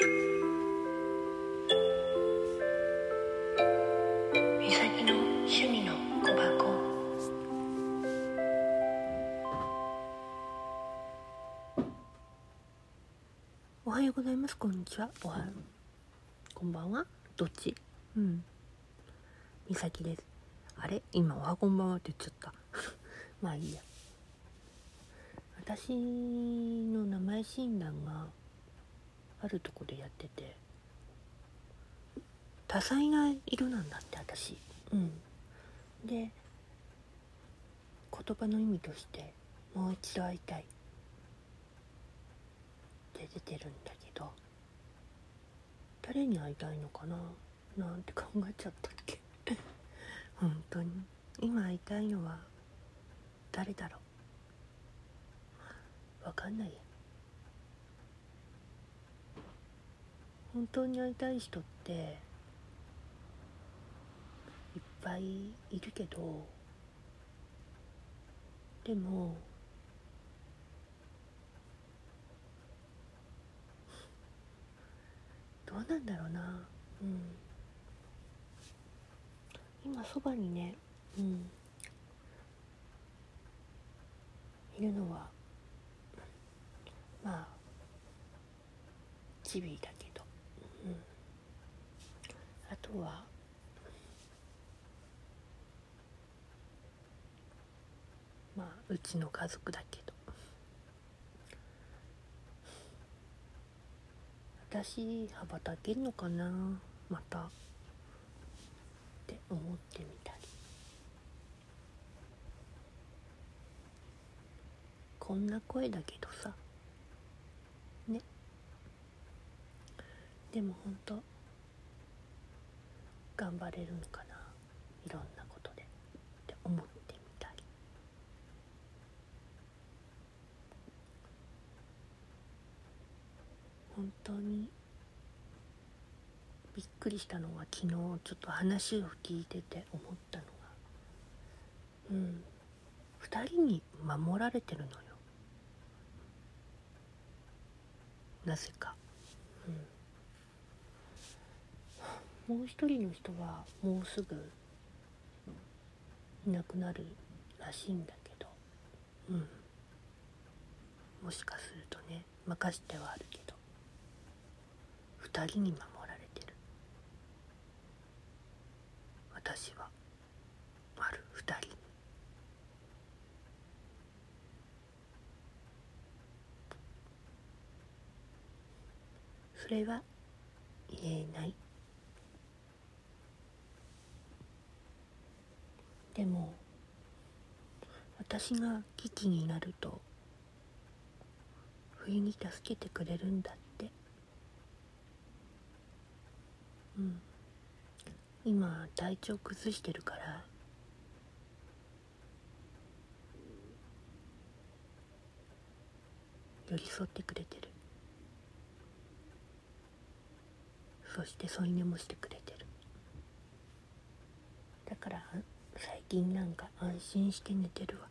おはようございます。こんにちは。おはこんばんは。どっち？うん。みさきです。あれ？今おはこんばんはって言っちゃった。まあいいや。私の名前診断があるとこでやってて。多彩な色なんだって私。うん。で言葉の意味としてもう一度会いたい。って出てるんだけど誰に会いたいのかな？なんて考えちゃったっけ？本当に。今会いたいのは誰だろう？わかんないや本当に会いたい人っていっぱいいるけどでもどうなんだろうな。うん。今そばにねうん。いるのはまあチビだけ、うん、あとは。まあうちの家族だけど。私羽ばたけんのかな？また。って思ってみたり。こんな声だけどさ。ね。っでもほんと頑張れるのかないろんなことでって思ってみたり。本当にびっくりしたのは昨日ちょっと話を聞いてて思ったのがうん2人に守られてるのよ。なぜか、うん、もう一人の人はもうすぐいなくなるらしいんだけど。うん。もしかするとね任してはあるけど。2人に守られてる。私はある2人に。それは言えない。でも私が危機になると不意に助けてくれるんだって。うん。今体調崩してるから。寄り添ってくれてる。そして添い寝もしてくれてるだから最近なんか安心して寝てるわ。